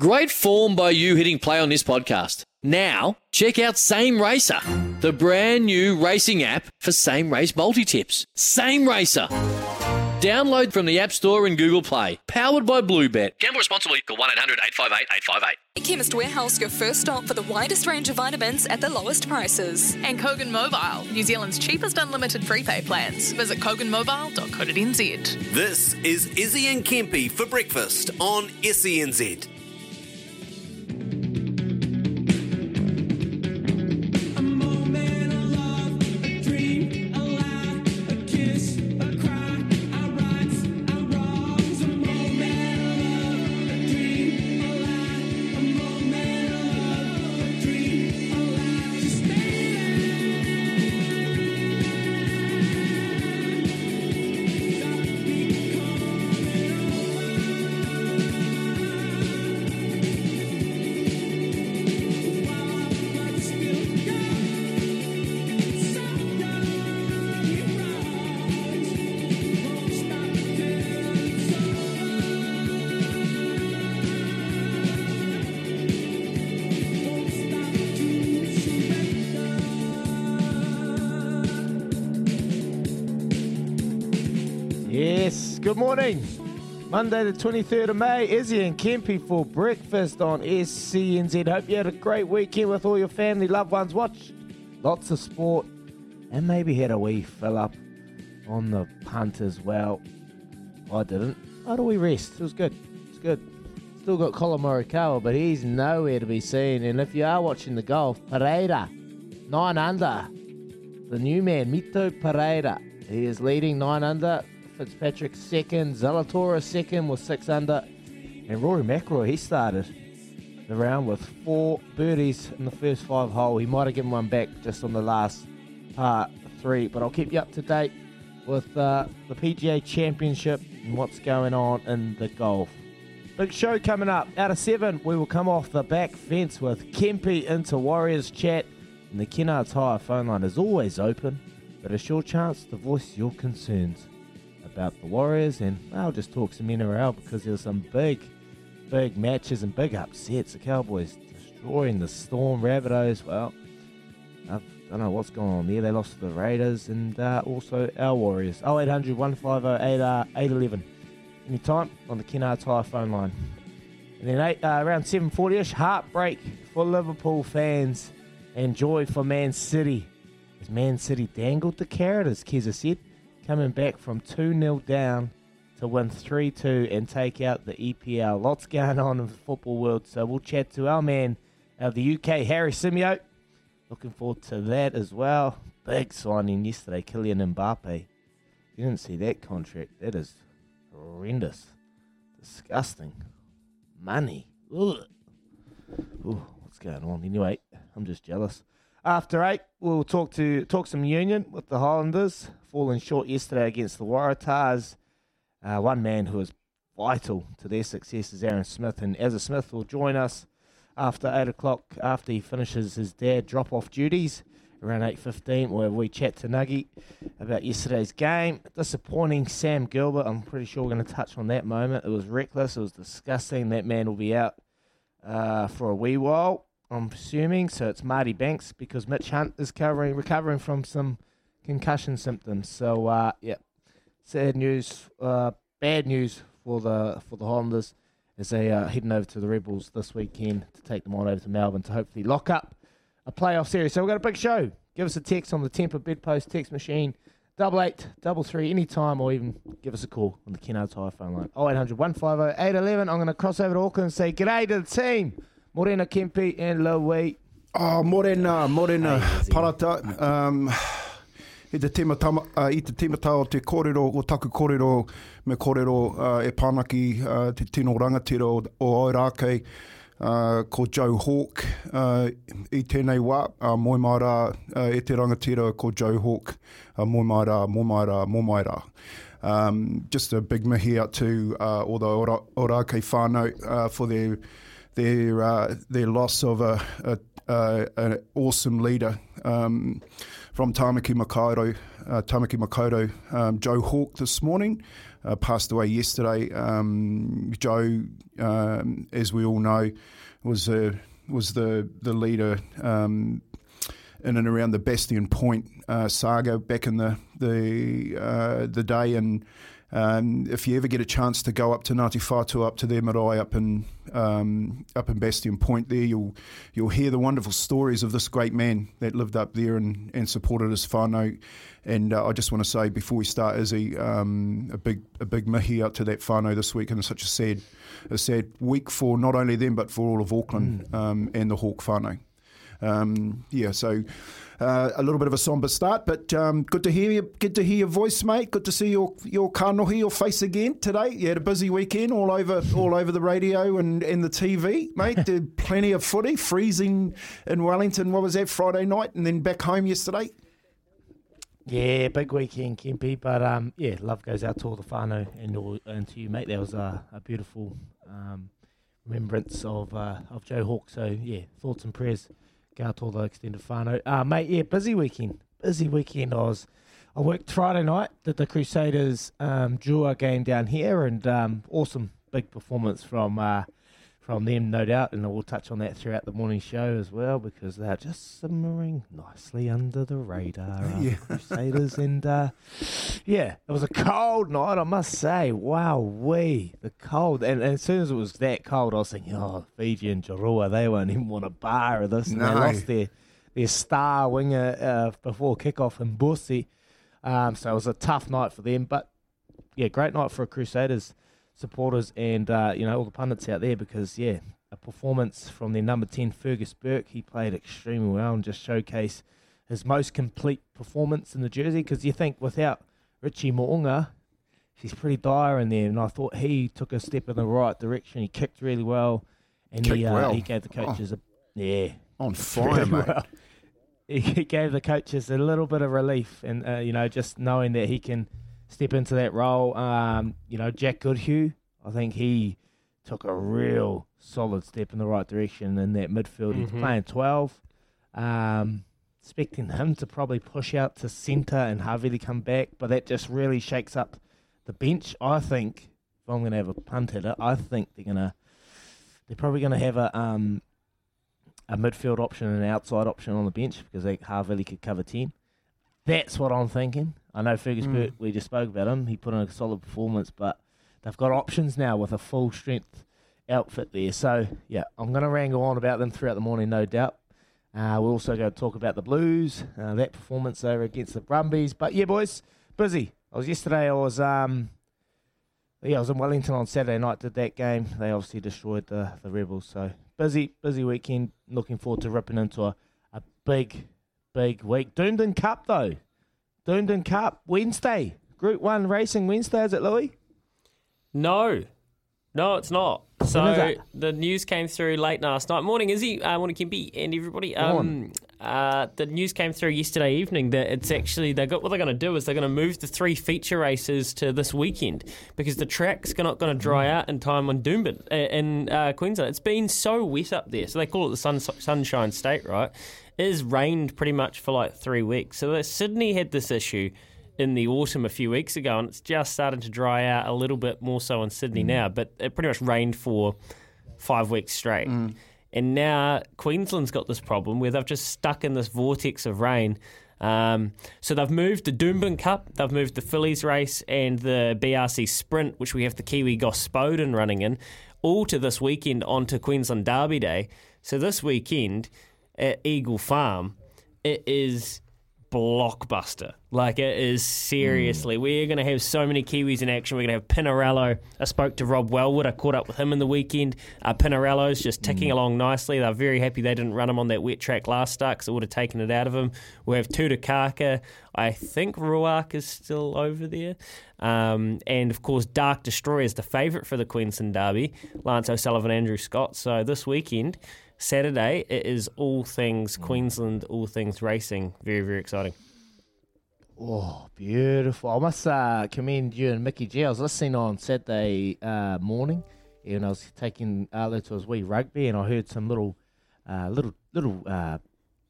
Great form by you hitting play on this podcast. Now, check out Same Racer, the brand new racing app for same race multi tips. Same Racer. Download from the App Store and Google Play. Powered by Bluebet. Gamble responsibly. Call 1 800 858 858. Chemist Warehouse, your first stop for the widest range of vitamins at the lowest prices. And Kogan Mobile, New Zealand's cheapest unlimited prepaid plans. Visit koganmobile.co.nz. This is Izzy and Kempy for breakfast on SENZ. Good morning. Monday, the 23rd of May, Izzy and Kempy for breakfast on SENZ. Hope you had a great weekend with all your family, loved ones. Watched lots of sport and maybe had a wee fill up on the punt as well. I didn't. How do we rest? It was good. It's good. Still got Collin Morikawa, but he's nowhere to be seen. And if you are watching the golf, Pereira, nine under. The new man, Mito Pereira. He is leading nine under. Fitzpatrick second, Zalatoris second with six under, and Rory McIlroy he started the round with four birdies in the first five hole. He might have given one back just on the last part three, but I'll keep you up to date with uh, the PGA Championship and what's going on in the golf. Big show coming up. Out of seven, we will come off the back fence with Kempy into Warriors chat, and the Kennards Hire phone line is always open, but it's your chance to voice your concerns about the Warriors, and I'll just talk some NRL because there's some big, big matches and big upsets. The Cowboys destroying the Storm Rabbitohs. Well, I don't know what's going on there. They lost to the Raiders and uh, also our Warriors. 0800 150 811. Anytime on the Kennards Hire phone line. And then eight, uh, around 7.40ish, heartbreak for Liverpool fans and joy for Man City. As Man City dangled the carrot, as Keza said coming back from 2 0 down to win 3 2 and take out the EPL. Lots going on in the football world, so we'll chat to our man of the UK, Harry Simeo. Looking forward to that as well. Big signing yesterday, Kylian Mbappe. You didn't see that contract. That is horrendous. Disgusting. Money. Ooh, what's going on? Anyway, I'm just jealous. After eight, we'll talk to talk some union with the Highlanders, falling short yesterday against the Waratahs. Uh, one man who is vital to their success is Aaron Smith, and Azza Smith will join us after eight o'clock after he finishes his dad drop off duties around eight fifteen, where we chat to Nuggy about yesterday's game. Disappointing Sam Gilbert. I'm pretty sure we're going to touch on that moment. It was reckless. It was disgusting. That man will be out uh, for a wee while. I'm assuming. So it's Marty Banks because Mitch Hunt is covering, recovering from some concussion symptoms. So uh, yeah, sad news, uh, bad news for the for the Highlanders as they are heading over to the Rebels this weekend to take them on over to Melbourne to hopefully lock up a playoff series. So we've got a big show. Give us a text on the Temper Bedpost text machine. Double eight, double three, anytime, or even give us a call on the Kennards Hire phone line. 0800 150 811. I'm going to cross over to Auckland and say g'day to the team. Morena Kempi and Louis. Oh, morena, morena, parata. Um, i te timatama, uh, i te timata o te kōrero, o taku kōrero me kōrero uh, e pānaki uh, te tino rangatira o, o Oirake, uh, ko Joe Hawk uh, i tēnei wā, uh, moi mai rā, uh, e te rangatira ko Joe Hawk, uh, moi mai rā, moi mai rā, moi mai rā. Um, just a big mihi out to uh, all the Ora, Orake whānau uh, for their their uh, their loss of a, a, a an awesome leader um, from Tamaki Makaurau, uh, Tamaki Makaurau, um, Joe Hawke this morning. uh, passed away yesterday. Um, Joe, um, as we all know, was uh, was the the leader um, in and around the Bastion Point uh, saga back in the the uh, the day. And um, if you ever get a chance to go up to Ngāti Whātua, up to their marae up in um, up in Bastion Point, there you'll you'll hear the wonderful stories of this great man that lived up there and, and supported his whānau. And uh, I just want to say before we start, Izzy, um, a big a big mihi out to that whānau this week, and it's such a sad a sad week for not only them but for all of Auckland Mm. um, and the Hawke whānau. Um, yeah, so uh, a little bit of a somber start, but um, good to hear you. Good to hear your voice, mate. Good to see your your kanohi, your face again today. You had a busy weekend, all over all over the radio and, and the TV, mate. Did plenty of footy, freezing in Wellington. What was that Friday night, and then back home yesterday. Yeah, big weekend, Kempi. But um, yeah, love goes out to all the whānau and, all, and to you, mate. That was a, a beautiful um, remembrance of uh, of Joe Hawke. So yeah, thoughts and prayers all the extended whānau. Uh, mate, yeah, busy weekend. Busy weekend. I was I worked Friday night, did the Crusaders um, Drua game down here, and um, awesome big performance from uh, from them, no doubt. And we'll touch on that throughout the morning show as well because they're just simmering nicely under the radar. Yeah. Crusaders, and uh, yeah, it was a cold night, I must say. Wow, we the cold, and, and as soon as it was that cold, I was thinking, oh, Fiji and Drua, they won't even want a bar of this. And they lost their their star winger uh, before kickoff in Bussi. Um, so it was a tough night for them, but yeah, great night for Crusaders supporters and uh, you know all the pundits out there because yeah, a performance from their number ten Fergus Burke. He played extremely well and just showcased his most complete performance in the jersey. Because you think without Richie Mo'unga, he's pretty dire in there, and I thought he took a step in the right direction. He kicked really well, and he uh, well. he gave the coaches a yeah On fire, very mate. well. He gave the coaches a little bit of relief, and uh, you know, just knowing that he can step into that role. Um, you know, Jack Goodhue, I think he took a real solid step in the right direction in that midfield. He's Mhm. playing twelve. Um, expecting him to probably push out to centre and Harvey to come back, but that just really shakes up the bench. I think if I'm going to have a punt at it, I think they're going to they're probably going to have a um a midfield option and an outside option on the bench because they, Harvey could cover ten. That's what I'm thinking. I know Fergus Mm. Burke, we just spoke about him. He put in a solid performance, but they've got options now with a full strength outfit there. So yeah, I'm going to wrangle on about them throughout the morning, no doubt. Uh, we're also going to talk about the Blues, uh, that performance over against the Brumbies. But yeah, boys, busy. I was yesterday. I was um, yeah, I was in Wellington on Saturday night. Did that game. They obviously destroyed the the Rebels. So busy, busy weekend. Looking forward to ripping into a, a big, big week. Doomben Cup though. Doomben Cup Wednesday. Group One Racing Wednesday. Is it Louis? No, no, it's not. So the news came through late last night. Morning, Izzy. Uh, morning, Kimby, and everybody. Um, uh, the news came through yesterday evening that it's actually they got what they're going to do is they're going to move the three feature races to this weekend because the track's not going to dry out in time on Doomben uh, in uh, Queensland. It's been so wet up there, so they call it the sun, Sunshine State, right? Has rained pretty much for like three weeks. So uh, Sydney had this issue in the autumn a few weeks ago, and it's just starting to dry out a little bit more so in Sydney mm. now. But it pretty much rained for five weeks straight. Mm. And now Queensland's got this problem where they've just stuck in this vortex of rain. Um, so they've moved the Doomben Cup, they've moved the Fillies race and the BRC Sprint, which we have the Kiwi Gospodin running in, all to this weekend onto Queensland Derby Day. So this weekend at Eagle Farm, it is blockbuster. Like it is seriously. We're going to have so many Kiwis in action. We're going to have Pinarello. I spoke to Rob Wellwood. I caught up with him in the weekend. Uh, Pinarello's just ticking along nicely. They're very happy they didn't run him on that wet track last start because it would have taken it out of him. We have Tutakaka. I think Ruark is still over there. Um, and of course, Dark Destroyer is the favourite for the Queensland Derby. Lance O'Sullivan, Andrew Scott. So this weekend, Saturday, it is all things Queensland, all things racing. Very, very exciting. Oh, beautiful. I must uh, commend you and Mickey G. I was listening on Saturday uh, morning and I was taking Arlo to his wee rugby and I heard some little, uh, little, little uh,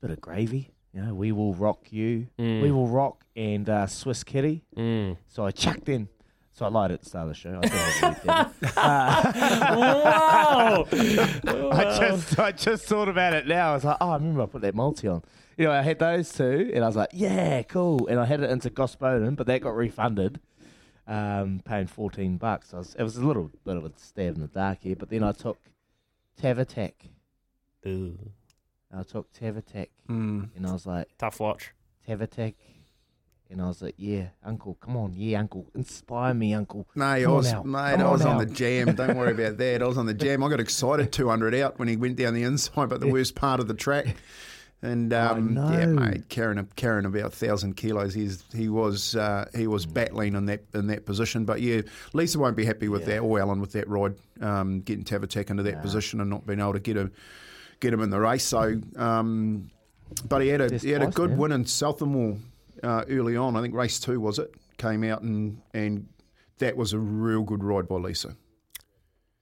bit of gravy. You know, we will rock you. Mm. We will rock and uh, Swiss Kitty. Mm. So I chucked in So I lied at the start of the show. I did have a weekend. Wow! I just I just thought about it now. I was like, oh, I remember I put that multi on. You know, I had those two, and I was like, yeah, cool. And I had it into Gospoden, but that got refunded, um, paying fourteen bucks. I was, it was a little bit of a stab in the dark here, but then I took Tavatek. Ooh, I took Tavatek, Mm. and I was like, tough watch. Tavatek. And I was like, yeah, uncle, come on, yeah, uncle, inspire me, uncle. No, I was, mate, I was on the jam. Don't worry about that. I was on the jam. I got excited 200 out when he went down the inside, but the worst part of the track. And um, yeah, mate, carrying carrying about thousand kilos. He's he was uh, he was battling in that in that position. But yeah, Lisa won't be happy with that, or Alan with that ride, um, getting Tavatek into that position and not being able to get him get him in the race. So, um, but he had a he had a good man. win in Southampton uh, early on. I think race two was it came out and and that was a real good ride by Lisa.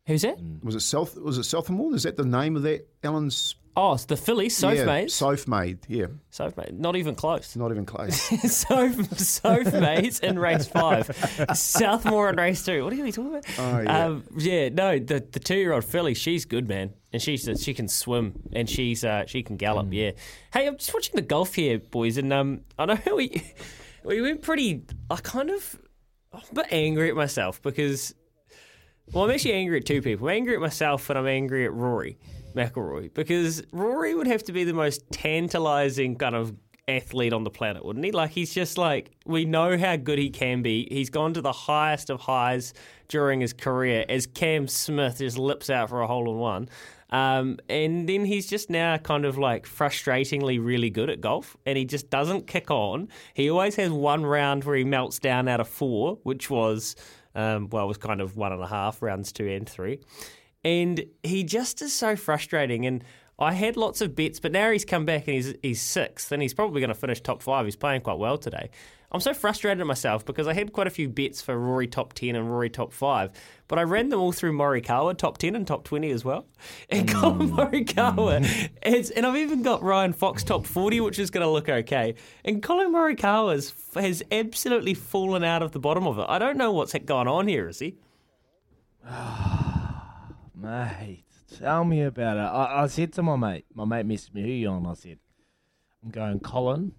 Who's that? Was it South? Was it Southampton? Is that the name of that Alan's? Oh, it's the Fillies, Soph yeah, mates. Soph made. Yeah, Soph mate, not even close. not even close. Soph, Soph mates in race five, Southmore in race two. What are you talking about? Oh, yeah. Um, yeah, no, the the two year old filly, she's good, man, and she's she can swim and she's uh, she can gallop. Mm. Yeah. Hey, I'm just watching the golf here, boys, and um, I know we we went pretty. I kind of I'm a bit angry at myself because well, I'm actually angry at two people. I'm angry at myself and I'm angry at Rory McIlroy because Rory would have to be the most tantalising kind of athlete on the planet, wouldn't he? Like he's just like we know how good he can be. He's gone to the highest of highs during his career as Cam Smith just lips out for a hole in one. Um, and then he's just now kind of like frustratingly really good at golf, and he just doesn't kick on. He always has one round where he melts down out of four, which was, um, well, was kind of one and a half rounds two and three. And he just is so frustrating. And I had lots of bets, but now he's come back and he's he's sixth, and he's probably going to finish top five. He's playing quite well today. I'm so frustrated at myself because I had quite a few bets for Rory top 10 and Rory top 5, but I ran them all through Morikawa top 10 and top 20 as well. And Collin mm. Morikawa, mm. is, and I've even got Ryan Fox top 40, which is going to look okay. And Collin Morikawa has, has absolutely fallen out of the bottom of it. I don't know what's going on here, is he? Mate, tell me about it. I, I said to my mate, my mate messaged me, who you on? I said, I'm going Collin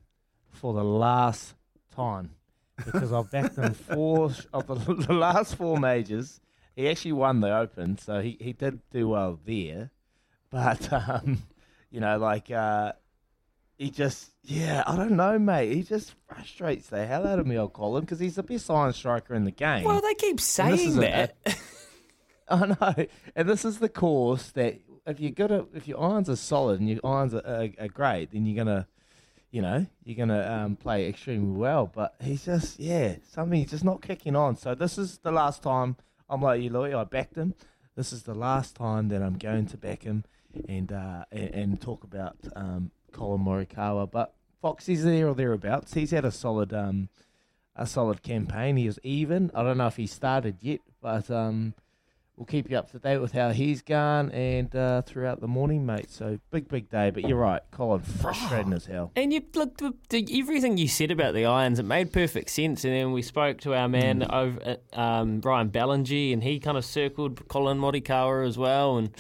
for the last time because I've backed him four of the, the last four majors. He actually won the Open, so he, he did do well there. But, um, you know, like, uh, he just, yeah, I don't know, mate. He just frustrates the hell out of me, I'll call him, because he's the best iron striker in the game. Well, they keep saying that. I know, and this is the course that if you got to, if your irons are solid and your irons are, are, are great, then you're gonna, you know, you're gonna um, play extremely well. But he's just, yeah, something he's just not kicking on. So this is the last time I'm like you, Louis. I backed him. This is the last time that I'm going to back him and uh, and, and talk about um, Collin Morikawa. But Foxy's there or thereabouts. He's had a solid um, a solid campaign. He is even. I don't know if he started yet, but um, we'll keep you up to date with how he's gone and uh, throughout the morning, mate. So big, big day. But you're right, Collin, frustrating as hell. And you look, everything you said about the irons, it made perfect sense. And then we spoke to our man over at, um, Brian Ballingy, and he kind of circled Collin Morikawa as well. And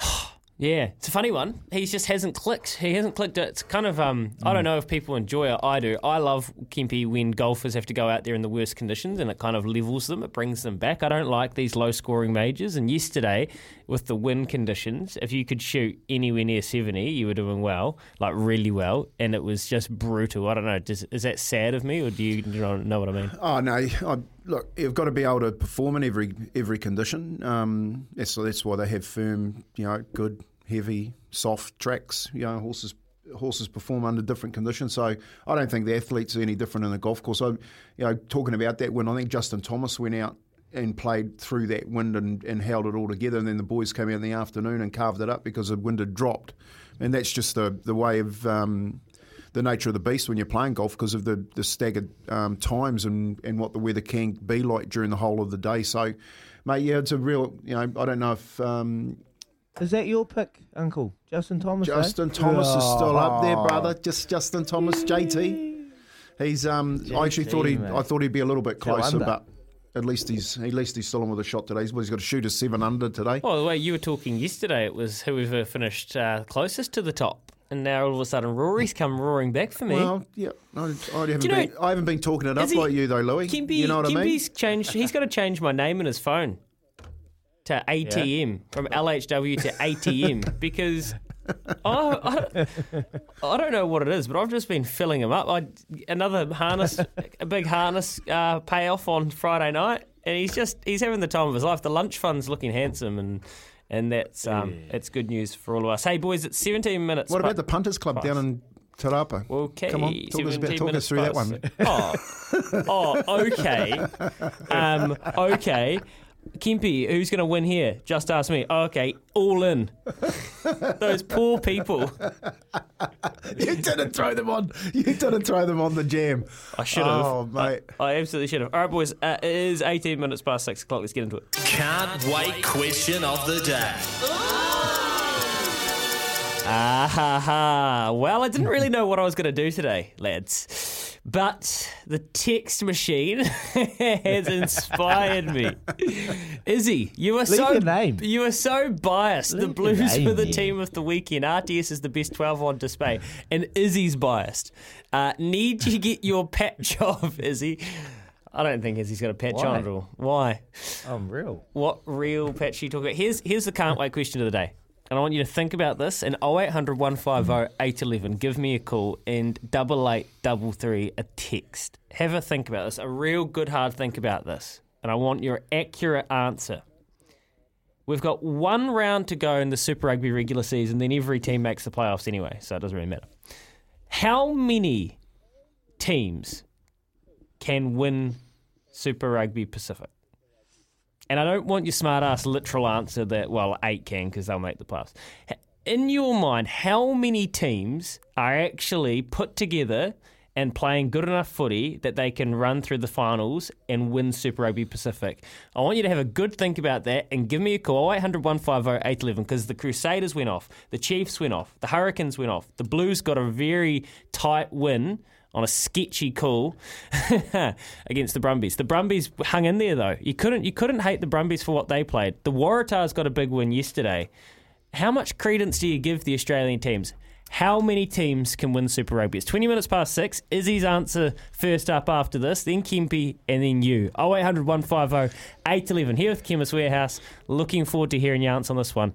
yeah, it's a funny one. He just hasn't clicked. He hasn't clicked. It's kind of um, I don't know if people enjoy it. I do. I love Kempy when golfers have to go out there in the worst conditions, and it kind of levels them. It brings them back. I don't like these low scoring majors. And yesterday, with the wind conditions, if you could shoot anywhere near seventy, you were doing well, like really well. And it was just brutal. I don't know. Does, is that sad of me, or do you, do you know, know what I mean? Oh no! I, look, you've got to be able to perform in every every condition. Um, that's so that's why they have firm, you know, good, heavy, soft tracks. You know, horses horses perform under different conditions. So I don't think the athletes are any different in the golf course. I, you know, talking about that when I think Justin Thomas went out and played through that wind and, and held it all together, and then the boys came out in the afternoon and carved it up because the wind had dropped, and that's just the the way of. Um, the nature of the beast when you're playing golf because of the, the staggered um, times and, and what the weather can be like during the whole of the day. So, mate, yeah, it's a real, you know, I don't know if um, Is that your pick, Uncle Justin Thomas? eh? Justin Thomas is still up there, brother. Just Justin Thomas, JT. He's um. I actually thought he. mate. I thought he'd be a little bit closer, but at least he's at least he's still on with a shot today. He's, he's got to shoot a seven under today. Well, the way you were talking yesterday, it was whoever finished uh, closest to the top. And now all of a sudden, Rory's come roaring back for me. Well, yeah, I, I haven't you know- been. I haven't been talking it up he- like you though, Louis. Kimby, you know what I mean? Kimby's changed. He's got to change my name in his phone to ATM from LHW to ATM because I, I, don't, I don't know what it is, but I've just been filling him up. I, another harness, a big harness uh, payoff on Friday night, and he's just he's having the time of his life. The lunch fund's looking handsome, and and that's um, it's good news for all of us. Hey boys, it's 17 minutes. What about the punters club down in Te Rapa? Okay, come on, talk us, about, talk us through that one. Oh, oh, okay. Um, okay. Kimpy, who's going to win here? Just ask me. Oh, okay, all in. Those poor people. you didn't throw them on. You didn't throw them on the jam. I should have. Oh, mate. I absolutely should have. All right, boys. Uh, it is 18 minutes past 6 o'clock. Let's get into it. Can't wait question of the day. Ah ha ha. Well, I didn't really know what I was going to do today, lads. But the text machine has inspired me. Izzy, you are so your name. you are so biased. the Leave your Blues name were the here. team of the weekend. RTS is the best 12 on display, and Izzy's biased. Uh, need to get your patch off, Izzy. I don't think Izzy's got a patch Why? on at all. Why? I'm real. What real patch are you talking about? Here's here's the can't wait question of the day. And I want you to think about this and 0800 150 811. Give me a call and double eight double three a text. Have a think about this. A real good hard think about this. And I want your accurate answer. We've got one round to go in the Super Rugby regular season, then every team makes the playoffs anyway, so it doesn't really matter. How many teams can win Super Rugby Pacific? And I don't want your smart ass literal answer that, well, eight can because they'll make the playoffs. In your mind, how many teams are actually put together and playing good enough footy that they can run through the finals and win Super Rugby Pacific? I want you to have a good think about that and give me a call 0800 150 811 because the Crusaders went off, the Chiefs went off, the Hurricanes went off, the Blues got a very tight win on a sketchy call against the Brumbies. The Brumbies hung in there though. You couldn't you couldn't hate the Brumbies for what they played. The Waratahs got a big win yesterday. How much credence do you give the Australian teams? How many teams can win Super Rugby? It's 20 minutes past six. Izzy's answer first up after this, then Kempy, and then you. 0800 150 811 here with Chemist Warehouse. Looking forward to hearing your answer on this one.